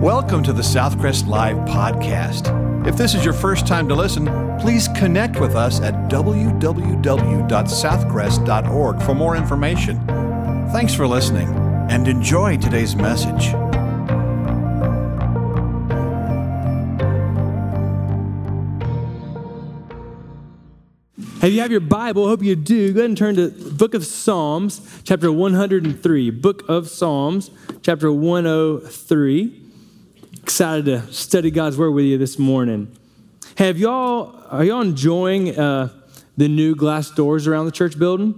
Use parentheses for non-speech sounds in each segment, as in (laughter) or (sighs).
Welcome to the Southcrest Live podcast. If this is your first time to listen, please connect with us at www.southcrest.org for more information. Thanks for listening and enjoy today's message. If you have your Bible, I hope you do. Go ahead and turn to Book of Psalms, chapter 103. Book of Psalms, chapter 103. Excited to study God's Word with you this morning. Have y'all, are y'all enjoying uh, the new glass doors around the church building?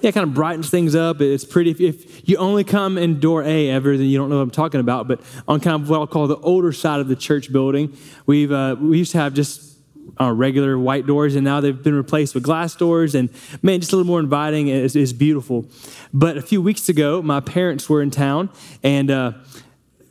Yeah, it kind of brightens things up. It's pretty. If, if you only come in door A ever, then you don't know what I'm talking about. But on kind of what I'll call the older side of the church building, we've uh, we used to have just uh, regular white doors, and now they've been replaced with glass doors. And man, just a little more inviting. It's, beautiful. But a few weeks ago, my parents were in town, and uh,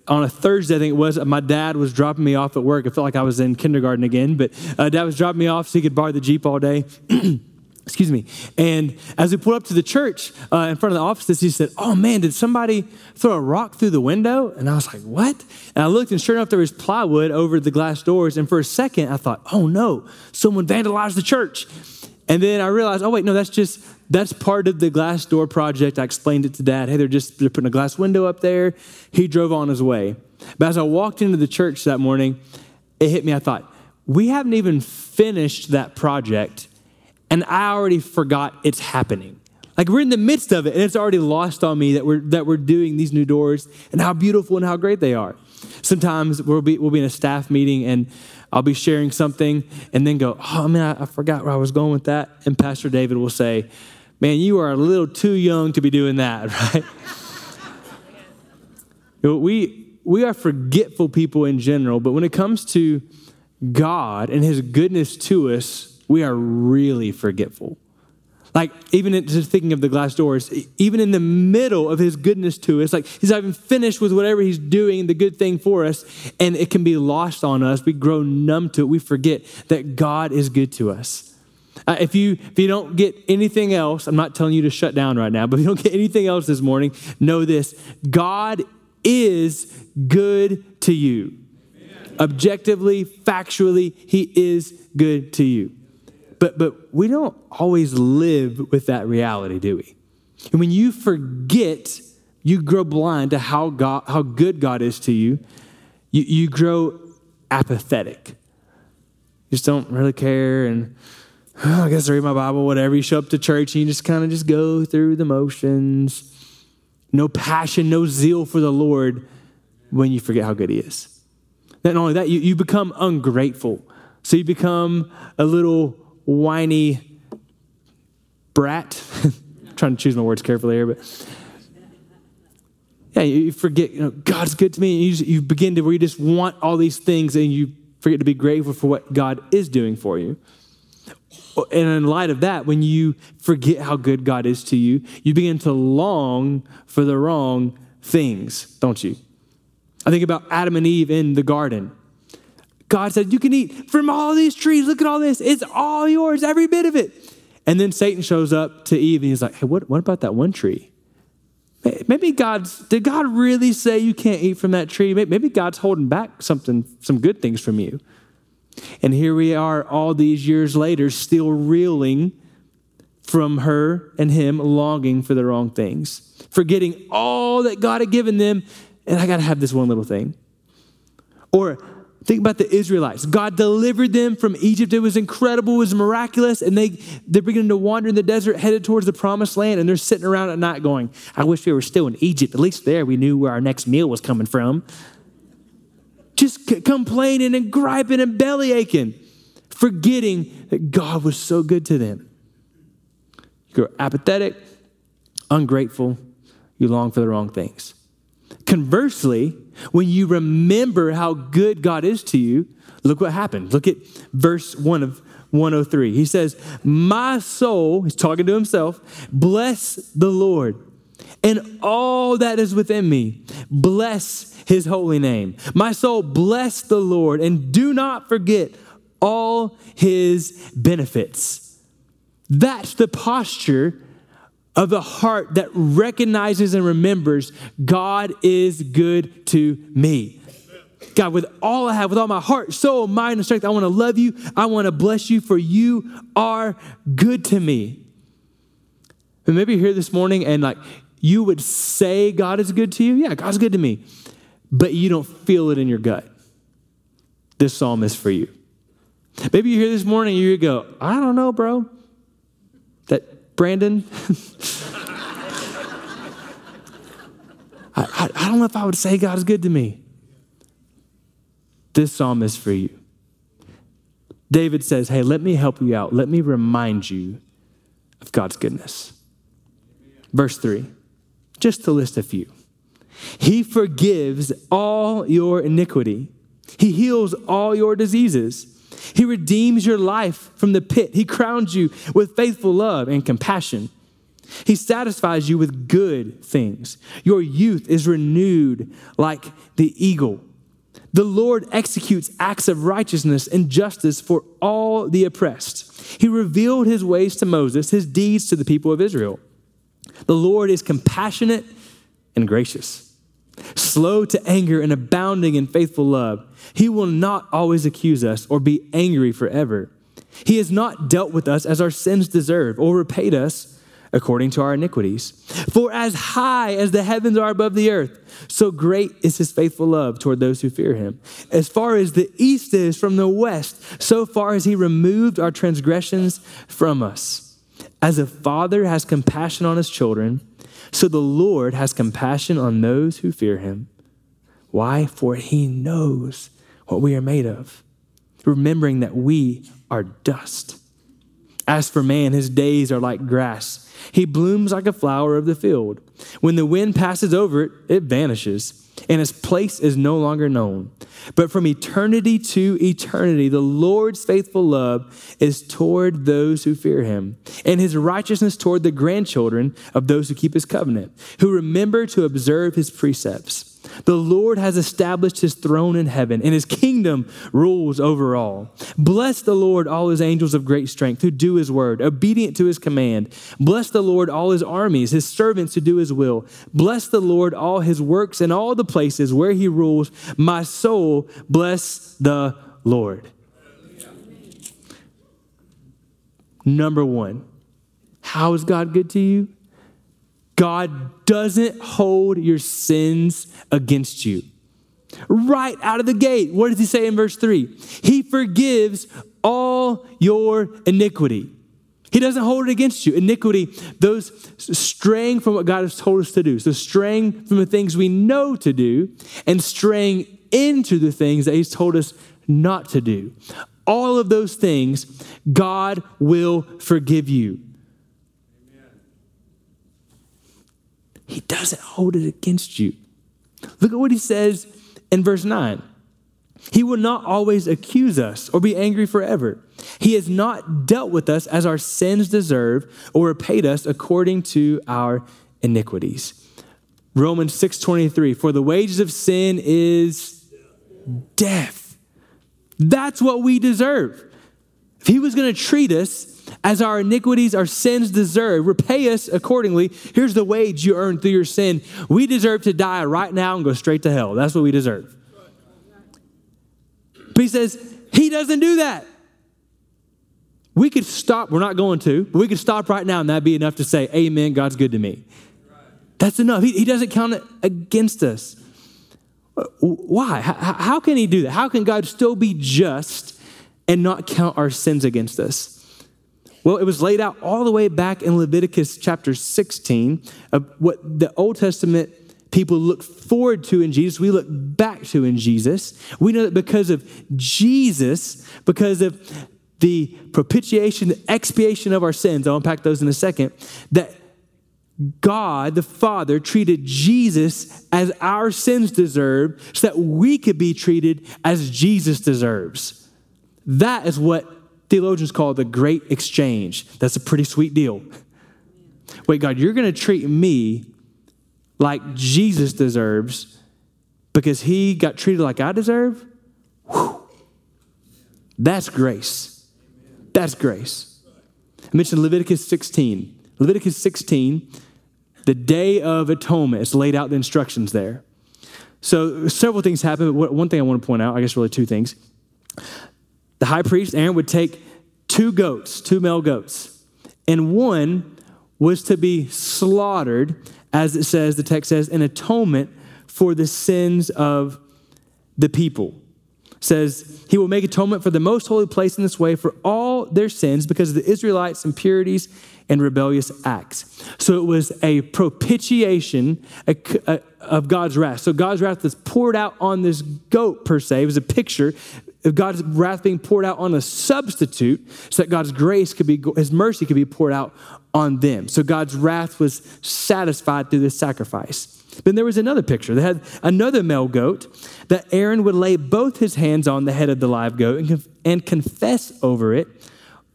on a Thursday, I think it was, my dad was dropping me off at work. I felt like I was in kindergarten again, but uh, dad was dropping me off so he could borrow the Jeep all day. (clears throat) Excuse me. And as we pulled up to the church uh, in front of the offices, he said, Oh man, did somebody throw a rock through the window? And I was like, What? And I looked, and sure enough, there was plywood over the glass doors. And for a second, I thought, Oh no, someone vandalized the church. And then I realized, Oh wait, no, that's just, that's part of the glass door project. I explained it to dad. Hey, they're just they're putting a glass window up there. He drove on his way. But as I walked into the church that morning, it hit me. I thought, We haven't even finished that project and I already forgot it's happening. Like we're in the midst of it, and it's already lost on me that we're that we're doing these new doors and how beautiful and how great they are. Sometimes we'll be we'll be in a staff meeting and I'll be sharing something and then go, oh man, I, I forgot where I was going with that. And Pastor David will say, Man, you are a little too young to be doing that, (laughs) right? we we are forgetful people in general, but when it comes to God and his goodness to us, we are really forgetful. Like, even just thinking of the glass doors, even in the middle of his goodness to us, like he's not even finished with whatever he's doing, the good thing for us, and it can be lost on us. We grow numb to it. We forget that God is good to us. Uh, if, you, if you don't get anything else, I'm not telling you to shut down right now, but if you don't get anything else this morning, know this God is good to you. Objectively, factually, he is good to you. But, but we don't always live with that reality, do we? And when you forget, you grow blind to how, God, how good God is to you, you, you grow apathetic. You just don't really care and (sighs) I guess I read my Bible, whatever. You show up to church and you just kind of just go through the motions. No passion, no zeal for the Lord when you forget how good He is. Not only that, you, you become ungrateful. So you become a little whiny brat. (laughs) trying to choose my words carefully here, but yeah, you forget, you know, God's good to me. You, just, you begin to where you just want all these things and you forget to be grateful for what God is doing for you. And in light of that, when you forget how good God is to you, you begin to long for the wrong things, don't you? I think about Adam and Eve in the garden. God said, You can eat from all these trees. Look at all this. It's all yours, every bit of it. And then Satan shows up to Eve and he's like, Hey, what, what about that one tree? Maybe God's, did God really say you can't eat from that tree? Maybe God's holding back something, some good things from you. And here we are all these years later, still reeling from her and him, longing for the wrong things, forgetting all that God had given them. And I got to have this one little thing. Or Think about the Israelites. God delivered them from Egypt. It was incredible, it was miraculous. And they, they're beginning to wander in the desert, headed towards the promised land. And they're sitting around at night going, I wish we were still in Egypt. At least there we knew where our next meal was coming from. Just c- complaining and griping and belly aching, forgetting that God was so good to them. You grow apathetic, ungrateful, you long for the wrong things. Conversely, when you remember how good God is to you, look what happened. Look at verse 1 of 103. He says, My soul, he's talking to himself, bless the Lord and all that is within me. Bless his holy name. My soul, bless the Lord and do not forget all his benefits. That's the posture of the heart that recognizes and remembers God is good to me. God, with all I have, with all my heart, soul, mind, and strength, I want to love you. I want to bless you, for you are good to me. And maybe you're here this morning and like you would say God is good to you. Yeah, God's good to me. But you don't feel it in your gut. This psalm is for you. Maybe you're here this morning you go, I don't know, bro. That Brandon, (laughs) I, I, I don't know if I would say God is good to me. This psalm is for you. David says, Hey, let me help you out. Let me remind you of God's goodness. Verse 3, just to list a few. He forgives all your iniquity, He heals all your diseases. He redeems your life from the pit. He crowns you with faithful love and compassion. He satisfies you with good things. Your youth is renewed like the eagle. The Lord executes acts of righteousness and justice for all the oppressed. He revealed his ways to Moses, his deeds to the people of Israel. The Lord is compassionate and gracious, slow to anger and abounding in faithful love. He will not always accuse us or be angry forever. He has not dealt with us as our sins deserve or repaid us according to our iniquities. For as high as the heavens are above the earth, so great is his faithful love toward those who fear him. As far as the east is from the west, so far has he removed our transgressions from us. As a father has compassion on his children, so the Lord has compassion on those who fear him. Why? For he knows what we are made of, remembering that we are dust. As for man, his days are like grass. He blooms like a flower of the field. When the wind passes over it, it vanishes, and his place is no longer known. But from eternity to eternity, the Lord's faithful love is toward those who fear him, and his righteousness toward the grandchildren of those who keep his covenant, who remember to observe his precepts. The Lord has established his throne in heaven, and his kingdom rules over all. Bless the Lord, all his angels of great strength, who do his word, obedient to his command. Bless the Lord, all his armies, his servants who do his will. Bless the Lord, all his works, and all the places where he rules. My soul, bless the Lord. Number one, how is God good to you? God doesn't hold your sins against you. Right out of the gate, what does he say in verse 3? He forgives all your iniquity. He doesn't hold it against you. Iniquity, those straying from what God has told us to do, so straying from the things we know to do, and straying into the things that He's told us not to do. All of those things, God will forgive you. Amen. He doesn't hold it against you. Look at what he says in verse 9. He will not always accuse us or be angry forever. He has not dealt with us as our sins deserve or repaid us according to our iniquities. Romans 6:23 For the wages of sin is death. That's what we deserve. If he was going to treat us as our iniquities, our sins deserve. Repay us accordingly. Here's the wage you earned through your sin. We deserve to die right now and go straight to hell. That's what we deserve. But he says, He doesn't do that. We could stop, we're not going to, but we could stop right now and that'd be enough to say, Amen, God's good to me. That's enough. He, he doesn't count it against us. Uh, why? How, how can He do that? How can God still be just and not count our sins against us? Well, it was laid out all the way back in Leviticus chapter 16 of what the Old Testament people look forward to in Jesus, we look back to in Jesus. We know that because of Jesus, because of the propitiation, the expiation of our sins, I'll unpack those in a second, that God the Father treated Jesus as our sins deserve so that we could be treated as Jesus deserves. That is what theologians call the great exchange. That's a pretty sweet deal. Wait, God, you're going to treat me like Jesus deserves because he got treated like I deserve? Whew. That's grace. That's grace. I mentioned Leviticus 16. Leviticus 16, the day of atonement, it's laid out the instructions there. So several things happen, but one thing I want to point out, I guess really two things. The high priest, Aaron, would take two goats, two male goats, and one was to be slaughtered, as it says, the text says, in atonement for the sins of the people. Says, He will make atonement for the most holy place in this way for all their sins because of the Israelites' impurities and rebellious acts. So it was a propitiation of God's wrath. So God's wrath was poured out on this goat, per se. It was a picture of God's wrath being poured out on a substitute so that God's grace could be, his mercy could be poured out on them. So God's wrath was satisfied through this sacrifice. Then there was another picture. They had another male goat that Aaron would lay both his hands on the head of the live goat and, and confess over it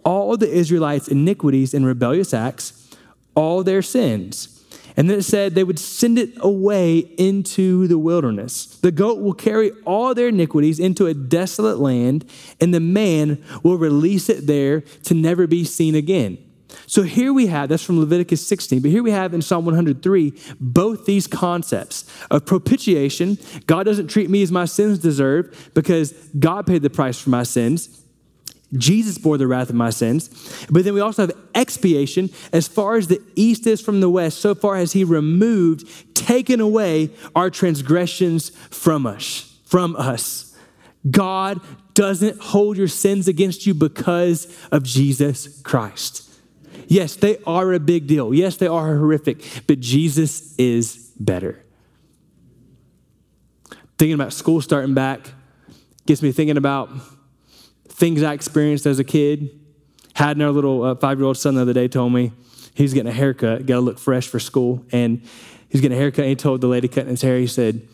all the Israelites' iniquities and rebellious acts, all their sins. And then it said they would send it away into the wilderness. The goat will carry all their iniquities into a desolate land, and the man will release it there to never be seen again. So here we have, that's from Leviticus 16, but here we have in Psalm 103 both these concepts of propitiation. God doesn't treat me as my sins deserve because God paid the price for my sins. Jesus bore the wrath of my sins. But then we also have expiation. As far as the east is from the west, so far has he removed, taken away our transgressions from us. From us. God doesn't hold your sins against you because of Jesus Christ. Yes, they are a big deal. Yes, they are horrific, but Jesus is better. Thinking about school starting back gets me thinking about things I experienced as a kid. Had our little uh, five year old son the other day told me he's getting a haircut, got to look fresh for school. And he's getting a haircut, and he told the lady cutting his hair, he said,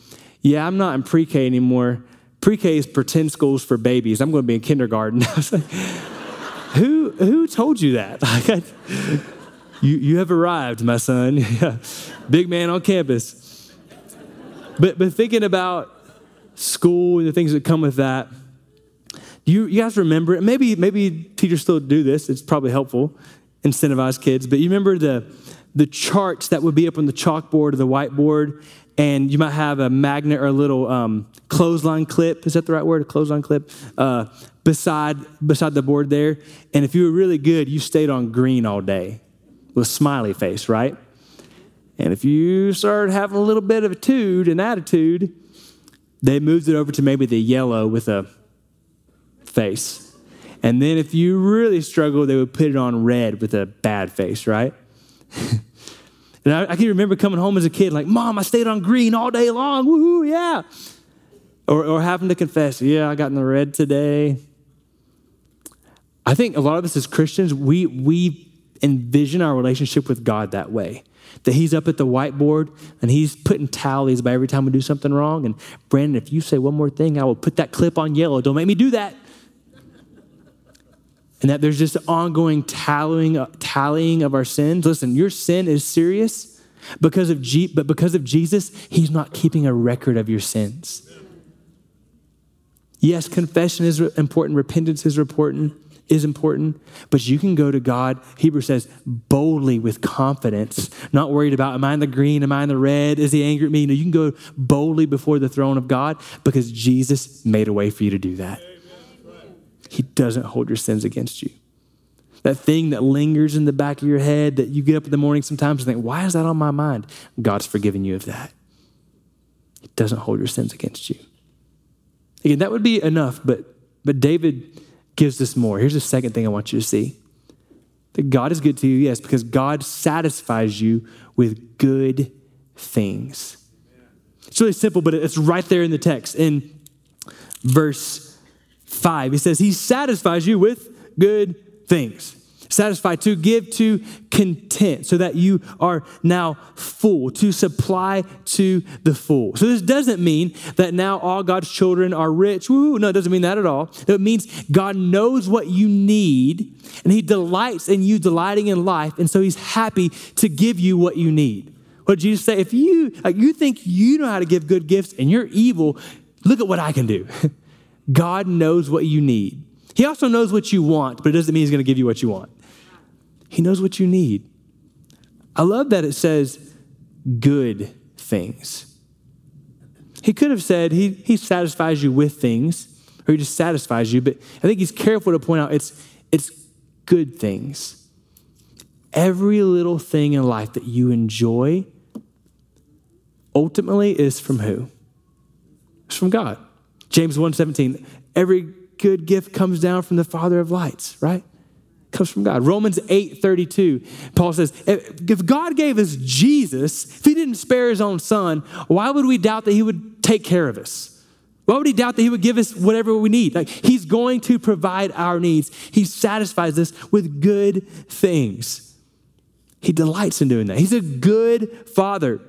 Yeah, I'm not in pre K anymore. Pre K is pretend schools for babies. I'm going to be in kindergarten. (laughs) I was like, who, who told you that? (laughs) you, you have arrived, my son. (laughs) Big man on campus. But, but thinking about school and the things that come with that, you, you guys remember it. Maybe, maybe teachers still do this. It's probably helpful, incentivize kids. But you remember the, the charts that would be up on the chalkboard or the whiteboard, and you might have a magnet or a little um, clothesline clip. Is that the right word? A clothesline clip? Uh, beside, beside the board there. And if you were really good, you stayed on green all day with smiley face, right? And if you started having a little bit of a tude and attitude, they moved it over to maybe the yellow with a face. And then if you really struggled, they would put it on red with a bad face, right? (laughs) and I, I, can remember coming home as a kid, like, Mom, I stayed on green all day long. Woohoo, yeah. Or, or having to confess, yeah, I got in the red today. I think a lot of us as Christians, we, we envision our relationship with God that way. That he's up at the whiteboard and he's putting tallies by every time we do something wrong. And Brandon, if you say one more thing, I will put that clip on yellow. Don't make me do that. And that there's just ongoing tallying, uh, tallying of our sins. Listen, your sin is serious because of G, but because of Jesus, he's not keeping a record of your sins. Yes, confession is important, repentance is important is important, but you can go to God, Hebrew says, boldly with confidence, not worried about, am I in the green? Am I in the red? Is he angry at me? No, you can go boldly before the throne of God because Jesus made a way for you to do that. He doesn't hold your sins against you. That thing that lingers in the back of your head that you get up in the morning sometimes and think, why is that on my mind? God's forgiven you of that. He doesn't hold your sins against you. Again, that would be enough, but but David gives us more. Here's the second thing I want you to see that God is good to you, yes, because God satisfies you with good things. It's really simple, but it's right there in the text. In verse 5, he says, He satisfies you with good things satisfied, to give to content, so that you are now full, to supply to the full. So this doesn't mean that now all God's children are rich. Woo, no, it doesn't mean that at all. It means God knows what you need, and He delights in you delighting in life, and so He's happy to give you what you need. What did Jesus say? If you like, you think you know how to give good gifts and you're evil, look at what I can do. (laughs) God knows what you need. He also knows what you want, but it doesn't mean he's going to give you what you want. He knows what you need. I love that it says good things. He could have said he, he satisfies you with things, or he just satisfies you, but I think he's careful to point out it's, it's good things. Every little thing in life that you enjoy ultimately is from who? It's from God. James 1:17. Every good gift comes down from the Father of lights, right? Comes from God. Romans 8:32. Paul says, if God gave us Jesus, if he didn't spare his own son, why would we doubt that he would take care of us? Why would he doubt that he would give us whatever we need? Like he's going to provide our needs. He satisfies us with good things. He delights in doing that. He's a good father.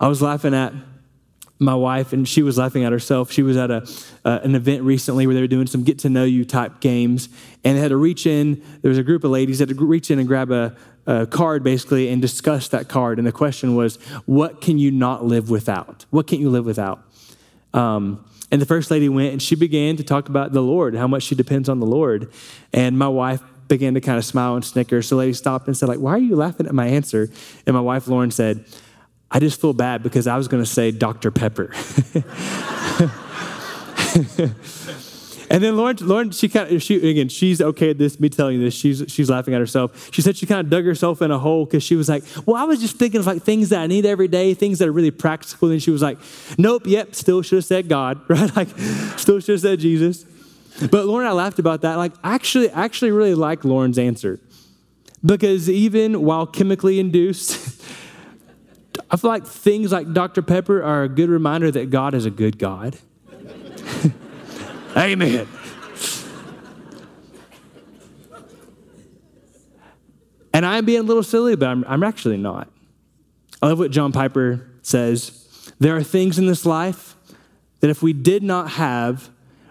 I was laughing at my wife, and she was laughing at herself. She was at a, uh, an event recently where they were doing some get to know you type games, and they had to reach in. There was a group of ladies that had to reach in and grab a, a card basically and discuss that card. And the question was, What can you not live without? What can't you live without? Um, and the first lady went and she began to talk about the Lord, how much she depends on the Lord. And my wife began to kind of smile and snicker. So the lady stopped and said, like, why are you laughing at my answer? And my wife, Lauren, said, I just feel bad because I was going to say Dr. Pepper. (laughs) and then Lauren, Lauren, she kind of, she, again, she's okay at this, me telling you this. She's, she's laughing at herself. She said she kind of dug herself in a hole because she was like, well, I was just thinking of like things that I need every day, things that are really practical. And she was like, nope, yep, still should have said God, (laughs) right? Like, still should have said Jesus. But Lauren, I laughed about that. Like, actually, actually really like Lauren's answer because even while chemically induced, (laughs) I feel like things like Dr. Pepper are a good reminder that God is a good God. (laughs) Amen. And I'm being a little silly, but I'm, I'm actually not. I love what John Piper says. There are things in this life that if we did not have,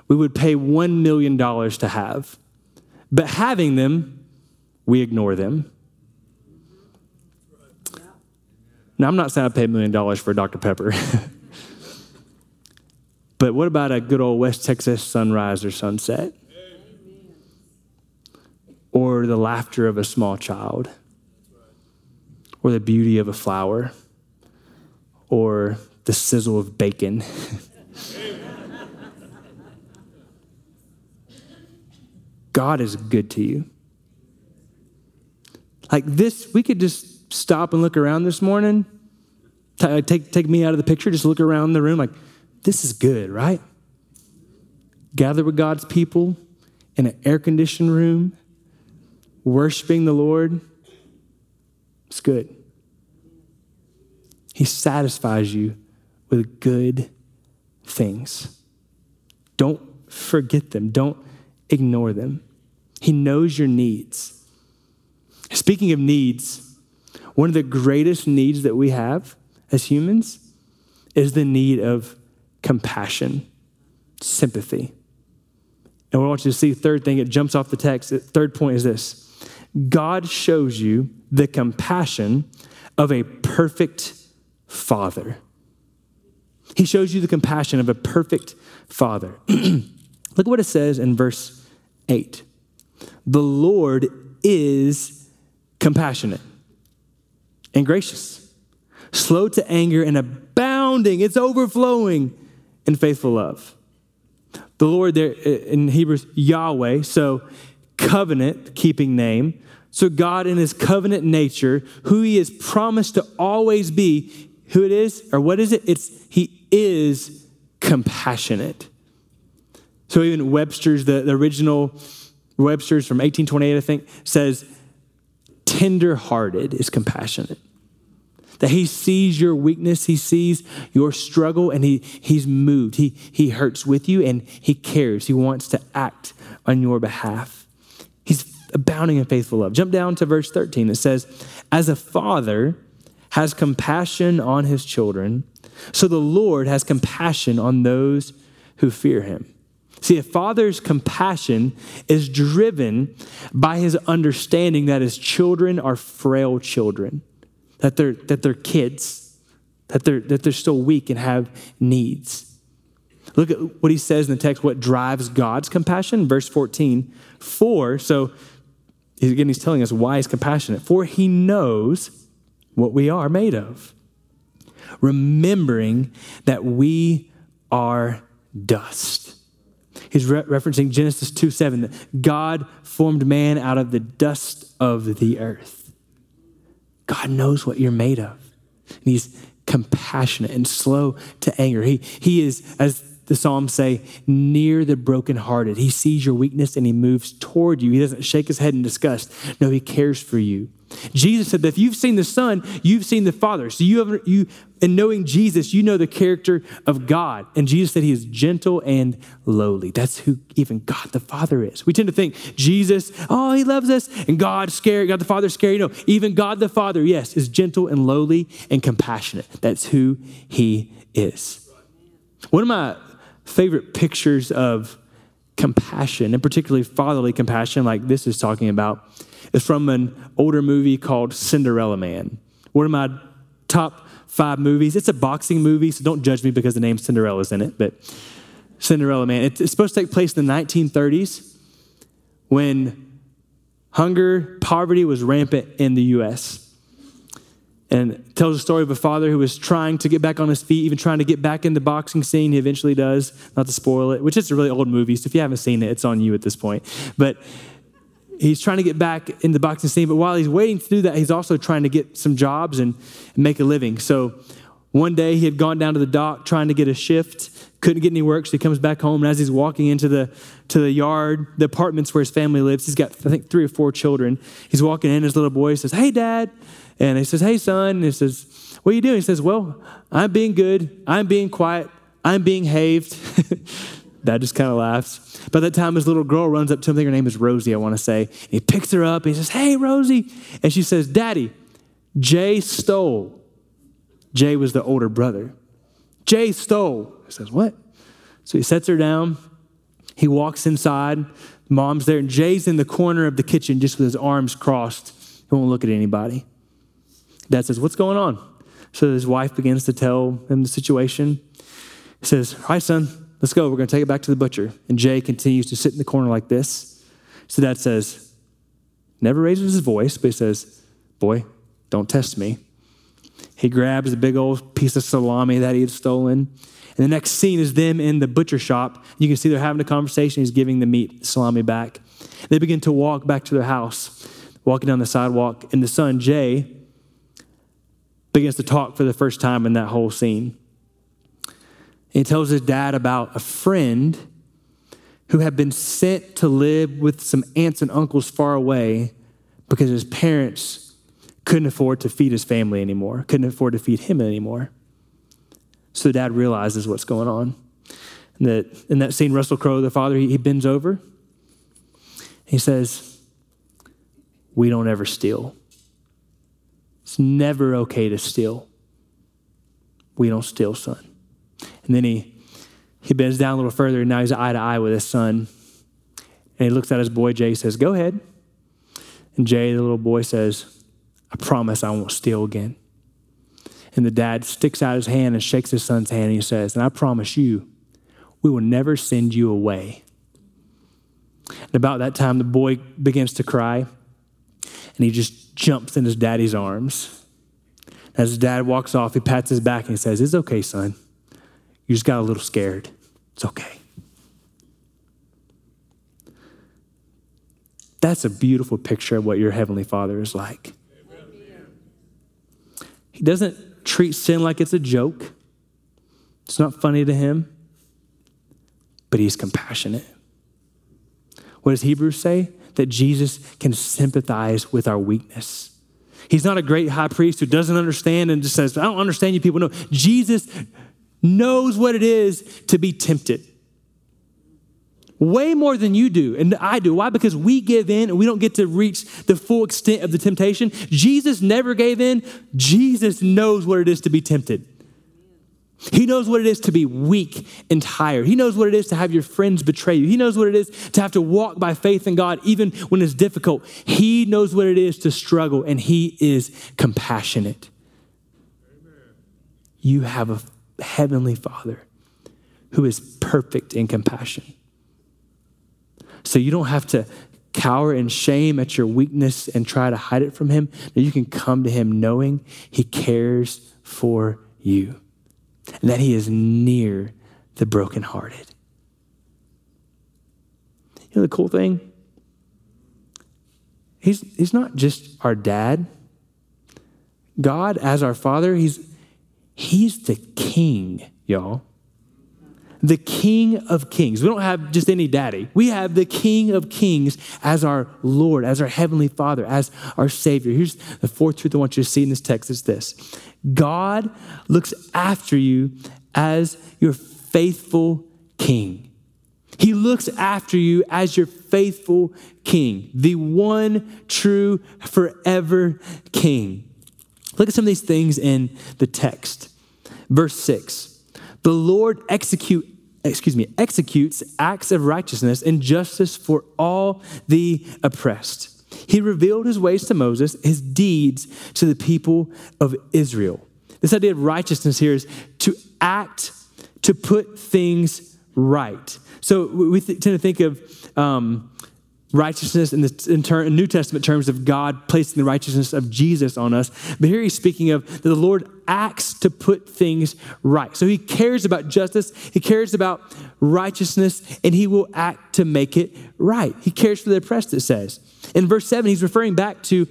we would pay $1 million to have. But having them, we ignore them. Now, I'm not saying I paid a million dollars for a Dr. Pepper. (laughs) but what about a good old West Texas sunrise or sunset? Or the laughter of a small child? Or the beauty of a flower? Or the sizzle of bacon? (laughs) God is good to you. Like this, we could just stop and look around this morning, take, take me out of the picture, just look around the room like, this is good, right? Gather with God's people in an air conditioned room, worshiping the Lord. It's good. He satisfies you with good things. Don't forget them, don't ignore them. He knows your needs. Speaking of needs, one of the greatest needs that we have as humans is the need of compassion, sympathy. And we want you to see third thing, it jumps off the text. Third point is this God shows you the compassion of a perfect father. He shows you the compassion of a perfect father. (clears throat) Look what it says in verse 8. The Lord is compassionate and gracious, slow to anger and abounding, it's overflowing in faithful love. The Lord there in Hebrews, Yahweh, so covenant keeping name. So God in his covenant nature, who he has promised to always be, who it is, or what is it? It's he is compassionate. So even Webster's, the, the original Webster's from 1828, I think, says tender hearted is compassionate. That he sees your weakness, he sees your struggle, and he, he's moved. He, he hurts with you and he cares. He wants to act on your behalf. He's abounding in faithful love. Jump down to verse 13. It says, As a father has compassion on his children, so the Lord has compassion on those who fear him. See, a father's compassion is driven by his understanding that his children are frail children, that they're, that they're kids, that they're, that they're still weak and have needs. Look at what he says in the text, what drives God's compassion. Verse 14, for, so again, he's telling us why he's compassionate. For he knows what we are made of. remembering that we are dust. He's re- referencing Genesis 2 7, that God formed man out of the dust of the earth. God knows what you're made of. And he's compassionate and slow to anger. He, he is, as the Psalms say, near the brokenhearted. He sees your weakness and he moves toward you. He doesn't shake his head in disgust. No, he cares for you. Jesus said that if you've seen the Son, you've seen the Father. So you have you in knowing Jesus, you know the character of God. And Jesus said he is gentle and lowly. That's who even God the Father is. We tend to think Jesus, oh, he loves us, and God scary, God the Father scary. No, even God the Father, yes, is gentle and lowly and compassionate. That's who he is. One of my favorite pictures of compassion, and particularly fatherly compassion, like this is talking about, is from an older movie called Cinderella Man. One of my top five movies. It's a boxing movie, so don't judge me because the name Cinderella's in it, but Cinderella Man. It's supposed to take place in the 1930s when hunger, poverty was rampant in the U.S and tells a story of a father who was trying to get back on his feet, even trying to get back in the boxing scene. He eventually does, not to spoil it, which is a really old movie. So if you haven't seen it, it's on you at this point. But he's trying to get back in the boxing scene. But while he's waiting to do that, he's also trying to get some jobs and, and make a living. So one day he had gone down to the dock trying to get a shift, couldn't get any work, so he comes back home. And as he's walking into the to the yard, the apartments where his family lives, he's got I think three or four children. He's walking in, his little boy says, "Hey, Dad," and he says, "Hey, son." And he says, "What are you doing?" He says, "Well, I'm being good. I'm being quiet. I'm being haved." (laughs) Dad just kind of laughs. By that time, his little girl runs up to him. I think her name is Rosie, I want to say. And he picks her up and he says, Hey, Rosie. And she says, Daddy, Jay stole. Jay was the older brother. Jay stole. He says, What? So he sets her down. He walks inside. Mom's there, and Jay's in the corner of the kitchen just with his arms crossed. He won't look at anybody. Dad says, What's going on? So his wife begins to tell him the situation. He says, All right, son, let's go. We're going to take it back to the butcher. And Jay continues to sit in the corner like this. So dad says, Never raises his voice, but he says, Boy, don't test me. He grabs a big old piece of salami that he had stolen. And the next scene is them in the butcher shop. You can see they're having a conversation. He's giving the meat, salami back. They begin to walk back to their house, walking down the sidewalk. And the son, Jay, begins to talk for the first time in that whole scene. He tells his dad about a friend who had been sent to live with some aunts and uncles far away because his parents couldn't afford to feed his family anymore, couldn't afford to feed him anymore. So the dad realizes what's going on. And that in that scene, Russell Crowe, the father, he, he bends over. He says, We don't ever steal. It's never okay to steal. We don't steal, son. And then he he bends down a little further, and now he's eye to eye with his son. And he looks at his boy Jay, says, Go ahead. And Jay, the little boy, says, I promise I won't steal again. And the dad sticks out his hand and shakes his son's hand and he says, And I promise you, we will never send you away. And about that time, the boy begins to cry and he just jumps in his daddy's arms. As his dad walks off, he pats his back and he says, It's okay, son. You just got a little scared. It's okay. That's a beautiful picture of what your Heavenly Father is like. He doesn't treat sin like it's a joke. It's not funny to him, but he's compassionate. What does Hebrews say? That Jesus can sympathize with our weakness. He's not a great high priest who doesn't understand and just says, I don't understand you people. No, Jesus knows what it is to be tempted way more than you do and I do. Why? Because we give in and we don't get to reach the full extent of the temptation. Jesus never gave in. Jesus knows what it is to be tempted. He knows what it is to be weak and tired. He knows what it is to have your friends betray you. He knows what it is to have to walk by faith in God even when it's difficult. He knows what it is to struggle and He is compassionate. You have a heavenly Father who is perfect in compassion. So you don't have to cower in shame at your weakness and try to hide it from Him. you can come to Him knowing He cares for you, and that he is near the brokenhearted. You know the cool thing? He's, he's not just our dad. God, as our father, he's, he's the king, y'all. The king of kings. We don't have just any daddy. We have the king of kings as our Lord, as our heavenly father, as our savior. Here's the fourth truth I want you to see in this text is this God looks after you as your faithful king. He looks after you as your faithful king, the one true forever king. Look at some of these things in the text. Verse 6. The Lord execute excuse me, executes acts of righteousness and justice for all the oppressed. He revealed his ways to Moses, his deeds to the people of Israel. This idea of righteousness here is to act, to put things right. So we th- tend to think of um, righteousness in the in, ter- New Testament terms of God placing the righteousness of Jesus on us. But here he's speaking of that the Lord acts to put things right. So he cares about justice, he cares about righteousness, and he will act to make it right. He cares for the oppressed, it says. In verse 7, he's referring back to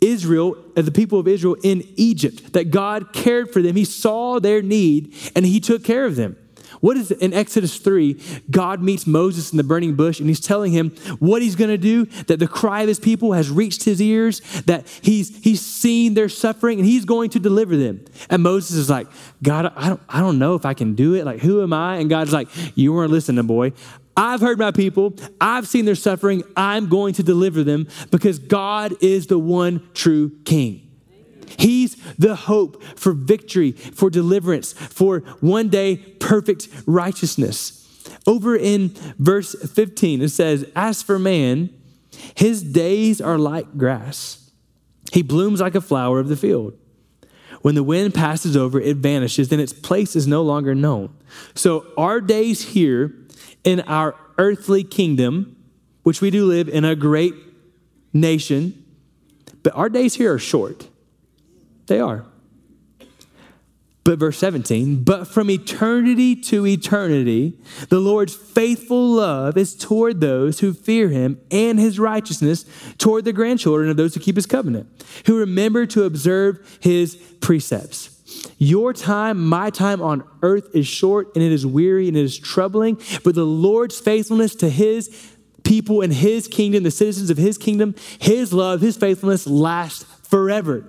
Israel, uh, the people of Israel in Egypt, that God cared for them. He saw their need and he took care of them. What is in Exodus 3? God meets Moses in the burning bush and he's telling him what he's going to do, that the cry of his people has reached his ears, that he's he's seen their suffering and he's going to deliver them. And Moses is like, God, I don't, I don't know if I can do it. Like, who am I? And God's like, You weren't listening, boy. I've heard my people. I've seen their suffering. I'm going to deliver them because God is the one true king. He's the hope for victory, for deliverance, for one day perfect righteousness. Over in verse 15, it says, As for man, his days are like grass. He blooms like a flower of the field. When the wind passes over, it vanishes, and its place is no longer known. So, our days here in our earthly kingdom, which we do live in a great nation, but our days here are short. They are. But verse 17, but from eternity to eternity, the Lord's faithful love is toward those who fear him and his righteousness toward the grandchildren of those who keep his covenant, who remember to observe his precepts. Your time, my time on earth is short and it is weary and it is troubling, but the Lord's faithfulness to his people and his kingdom, the citizens of his kingdom, his love, his faithfulness lasts forever.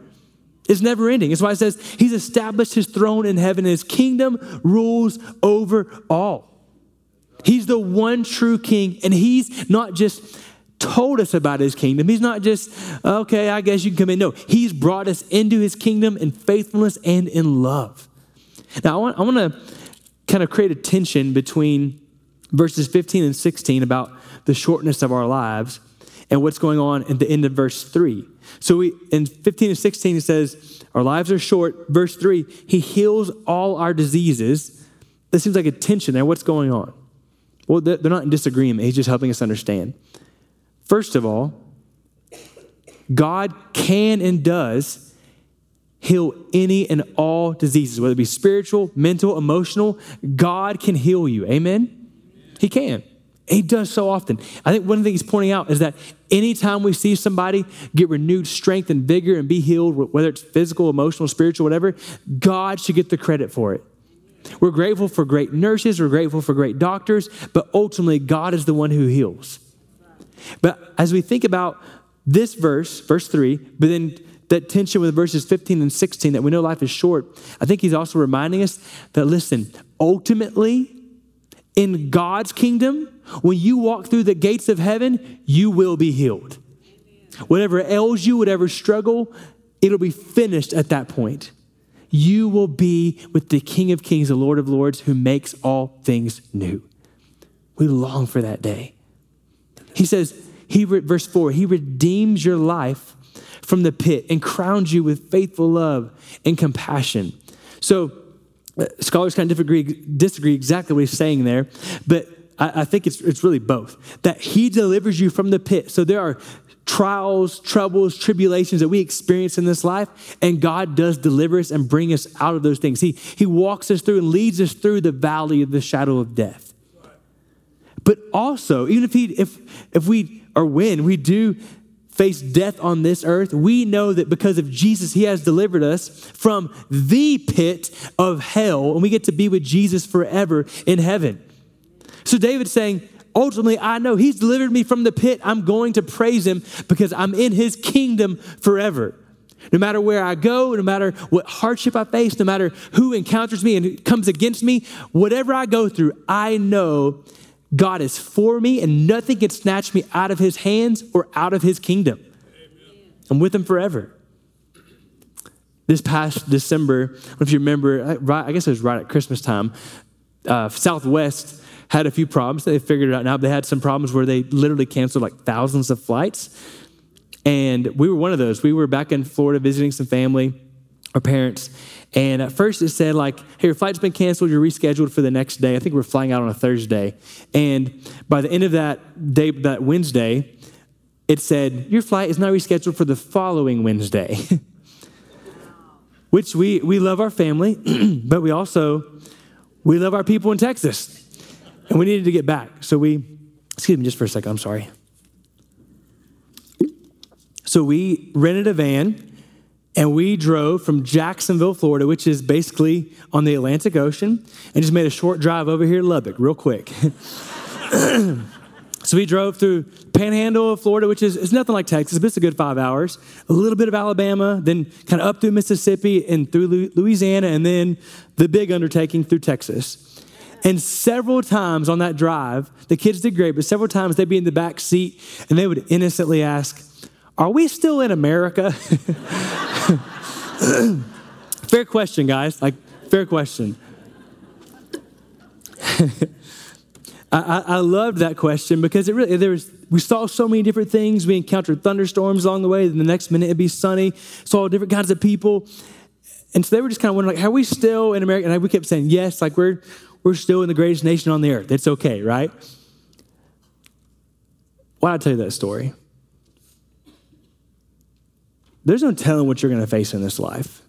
It's never ending. It's why it says he's established his throne in heaven and his kingdom rules over all. He's the one true king, and he's not just told us about his kingdom. He's not just, okay, I guess you can come in. No, he's brought us into his kingdom in faithfulness and in love. Now, I want, I want to kind of create a tension between verses 15 and 16 about the shortness of our lives and what's going on at the end of verse 3. So we in 15 and 16 he says, Our lives are short. Verse 3, He heals all our diseases. This seems like a tension there. What's going on? Well, they're not in disagreement. He's just helping us understand. First of all, God can and does heal any and all diseases, whether it be spiritual, mental, emotional. God can heal you. Amen? He can. He does so often. I think one thing he's pointing out is that anytime we see somebody get renewed strength and vigor and be healed, whether it's physical, emotional, spiritual, whatever, God should get the credit for it. We're grateful for great nurses, we're grateful for great doctors, but ultimately, God is the one who heals. But as we think about this verse, verse 3, but then that tension with verses 15 and 16 that we know life is short, I think he's also reminding us that, listen, ultimately, in God's kingdom, when you walk through the gates of heaven, you will be healed. Whatever ails you, whatever struggle, it'll be finished at that point. You will be with the King of Kings, the Lord of Lords, who makes all things new. We long for that day. He says, he, verse 4, He redeems your life from the pit and crowns you with faithful love and compassion. So, uh, scholars kind of disagree, disagree exactly what he's saying there, but I, I think it's, it's really both. That he delivers you from the pit. So there are trials, troubles, tribulations that we experience in this life, and God does deliver us and bring us out of those things. He, he walks us through and leads us through the valley of the shadow of death. But also, even if he if if we or when we do face death on this earth, we know that because of Jesus, he has delivered us from the pit of hell, and we get to be with Jesus forever in heaven. So David's saying, ultimately, I know He's delivered me from the pit. I'm going to praise Him because I'm in His kingdom forever. No matter where I go, no matter what hardship I face, no matter who encounters me and comes against me, whatever I go through, I know God is for me and nothing can snatch me out of His hands or out of His kingdom. I'm with Him forever. This past December, if you remember, I guess it was right at Christmas time, uh, Southwest had a few problems. They figured it out now. They had some problems where they literally canceled like thousands of flights. And we were one of those. We were back in Florida visiting some family, our parents. And at first it said, like, hey, your flight's been canceled, you're rescheduled for the next day. I think we're flying out on a Thursday. And by the end of that day, that Wednesday, it said, your flight is now rescheduled for the following Wednesday. (laughs) Which we, we love our family, (clears throat) but we also, we love our people in Texas and we needed to get back. So we, excuse me just for a second, I'm sorry. So we rented a van and we drove from Jacksonville, Florida, which is basically on the Atlantic Ocean, and just made a short drive over here to Lubbock real quick. (laughs) so we drove through Panhandle of Florida, which is it's nothing like Texas, but it's a good five hours. A little bit of Alabama, then kind of up through Mississippi and through Louisiana, and then the big undertaking through Texas. And several times on that drive, the kids did great, but several times they'd be in the back seat and they would innocently ask, Are we still in America? (laughs) fair question, guys. Like, fair question. (laughs) I, I, loved that question because it really there was we saw so many different things. We encountered thunderstorms along the way. Then the next minute it'd be sunny. Saw different kinds of people, and so they were just kind of wondering, like, are we still in America? And we kept saying yes, like we're we're still in the greatest nation on the earth. It's okay, right? Why I tell you that story? There's no telling what you're going to face in this life,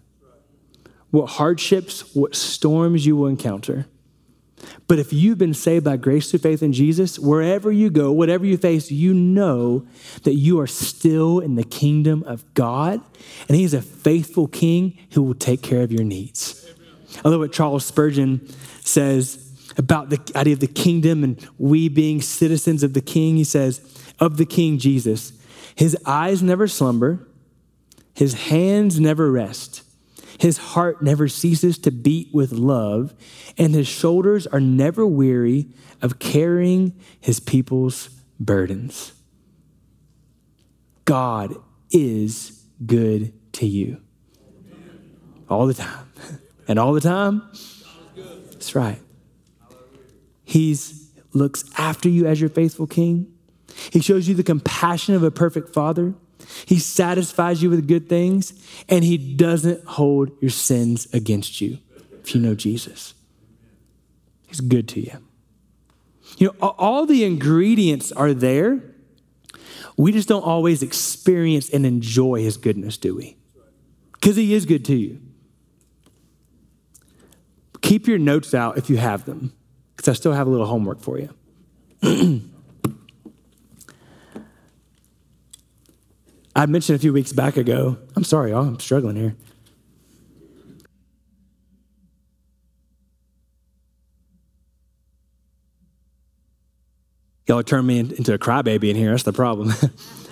what hardships, what storms you will encounter. But if you've been saved by grace through faith in Jesus, wherever you go, whatever you face, you know that you are still in the kingdom of God, and He's a faithful King who will take care of your needs. I love what Charles Spurgeon says about the idea of the kingdom and we being citizens of the king. He says, of the king Jesus, his eyes never slumber, his hands never rest, his heart never ceases to beat with love, and his shoulders are never weary of carrying his people's burdens. God is good to you all the time. And all the time, that's right. He looks after you as your faithful king. He shows you the compassion of a perfect father. He satisfies you with good things, and he doesn't hold your sins against you if you know Jesus. He's good to you. You know, all the ingredients are there. We just don't always experience and enjoy his goodness, do we? Because he is good to you. Keep your notes out if you have them, because I still have a little homework for you. (clears throat) I mentioned a few weeks back ago, I'm sorry, y'all, I'm struggling here. Y'all turned me into a crybaby in here. That's the problem. (laughs)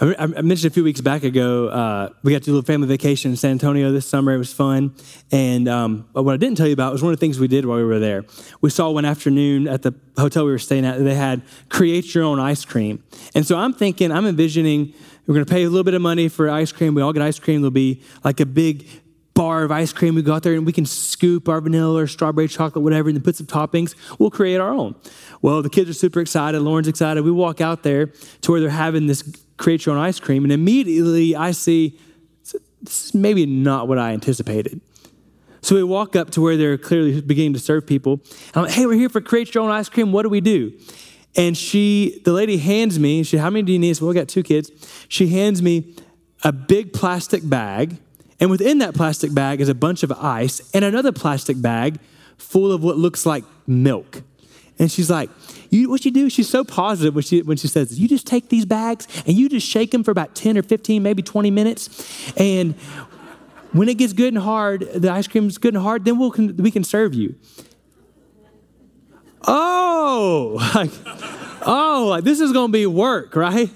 I mentioned a few weeks back ago, uh, we got to do a little family vacation in San Antonio this summer. It was fun. And um, what I didn't tell you about was one of the things we did while we were there. We saw one afternoon at the hotel we were staying at, they had create your own ice cream. And so I'm thinking, I'm envisioning we're going to pay a little bit of money for ice cream. We all get ice cream. There'll be like a big bar of ice cream. We go out there and we can scoop our vanilla or strawberry chocolate, whatever, and then put some toppings. We'll create our own. Well, the kids are super excited. Lauren's excited. We walk out there to where they're having this create your own ice cream, and immediately I see this is maybe not what I anticipated. So we walk up to where they're clearly beginning to serve people. I'm like, hey, we're here for create your own ice cream. What do we do? And she, the lady hands me, she, how many do you need? Well, we got two kids. She hands me a big plastic bag. And within that plastic bag is a bunch of ice and another plastic bag full of what looks like milk. And she's like, you, what you do, she's so positive when she, when she says, you just take these bags and you just shake them for about 10 or 15, maybe 20 minutes. And when it gets good and hard, the ice cream is good and hard, then we'll, we can serve you. Oh, (laughs) like, oh, like this is going to be work, right?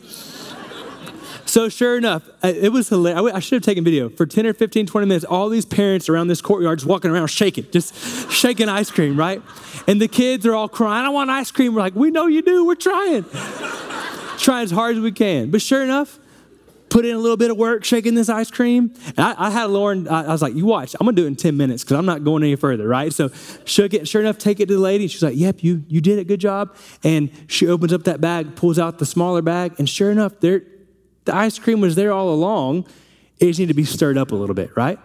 So sure enough, uh, it was hilarious. I should have taken video. For 10 or 15, 20 minutes, all these parents around this courtyard just walking around shaking, just shaking ice cream, right? And the kids are all crying, I want ice cream. We're like, we know you do. We're trying. (laughs) trying as hard as we can. But sure enough, put in a little bit of work shaking this ice cream. And I, I had Lauren, I, I, was like, you watch, I'm gonna do it in 10 minutes because I'm not going any further, right? So shook it, sure enough, take it to the lady. She's like, yep, you, you did it, good job. And she opens up that bag, pulls out the smaller bag, and sure enough, there, the ice cream was there all along. It just needed to be stirred up a little bit, right?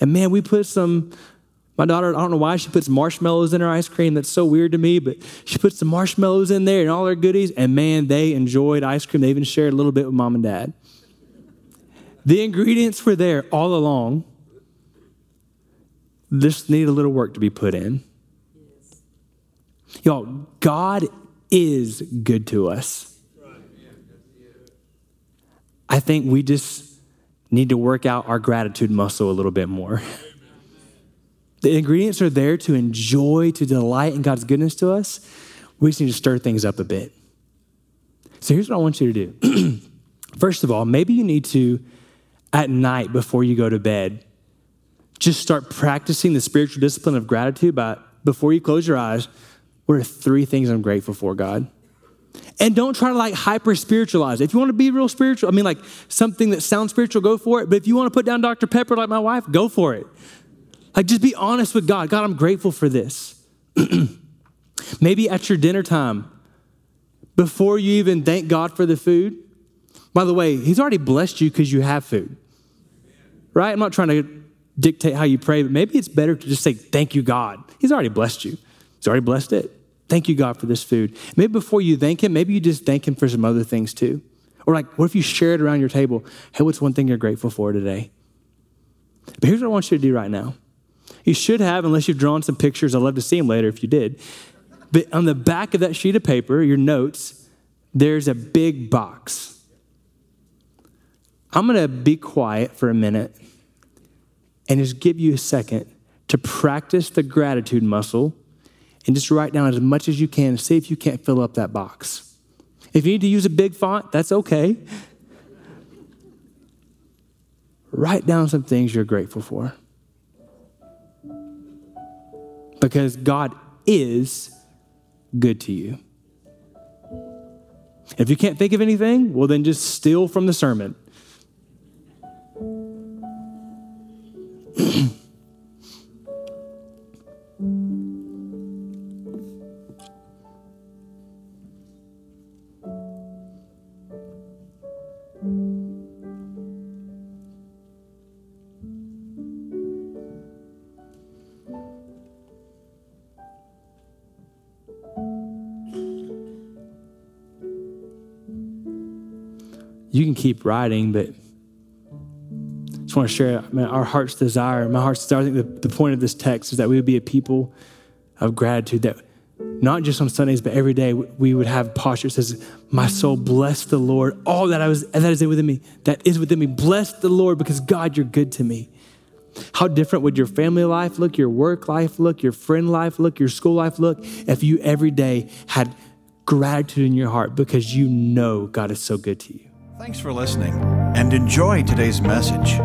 And man, we put some, my daughter, I don't know why she puts marshmallows in her ice cream. That's so weird to me, but she puts some marshmallows in there and all her goodies. And man, they enjoyed ice cream. They even shared a little bit with mom and dad. The ingredients were there all along. This need a little work to be put in. Y'all, God is good to us. I think we just need to work out our gratitude muscle a little bit more. The ingredients are there to enjoy, to delight in God's goodness to us. We just need to stir things up a bit. So here's what I want you to do. (clears throat) First of all, maybe you need to, at night before you go to bed, just start practicing the spiritual discipline of gratitude by before you close your eyes, what are three things I'm grateful for, God? And don't try to like hyper spiritualize. If you want to be real spiritual, I mean, like something that sounds spiritual, go for it. But if you want to put down Dr. Pepper like my wife, go for it. Like just be honest with God. God, I'm grateful for this. (clears throat) Maybe at your dinner time, before you even thank God for the food. By the way, He's already blessed you because you have food. Right? I'm not trying to dictate how you pray, but maybe it's better to just say, Thank you, God. He's already blessed you, He's already blessed it. Thank you, God, for this food. Maybe before you thank Him, maybe you just thank Him for some other things too. Or like, what if you share it around your table? Hey, what's one thing you're grateful for today? But here's what I want you to do right now. You should have, unless you've drawn some pictures. I'd love to see them later if you did. But on the back of that sheet of paper, your notes, there's a big box. I'm going to be quiet for a minute and just give you a second to practice the gratitude muscle and just write down as much as you can. See if you can't fill up that box. If you need to use a big font, that's okay. Write down some things you're grateful for. Because God is good to you. If you can't think of anything, well, then just steal from the sermon. Writing, but I just want to share our heart's desire. My heart's desire, I think the, the point of this text is that we would be a people of gratitude that not just on Sundays, but every day we would have posture that says, My soul, bless the Lord. All that I was that is within me, that is within me. Bless the Lord because God, you're good to me. How different would your family life look, your work life look, your friend life look, your school life look if you every day had gratitude in your heart because you know God is so good to you? Thanks for listening and enjoy today's message.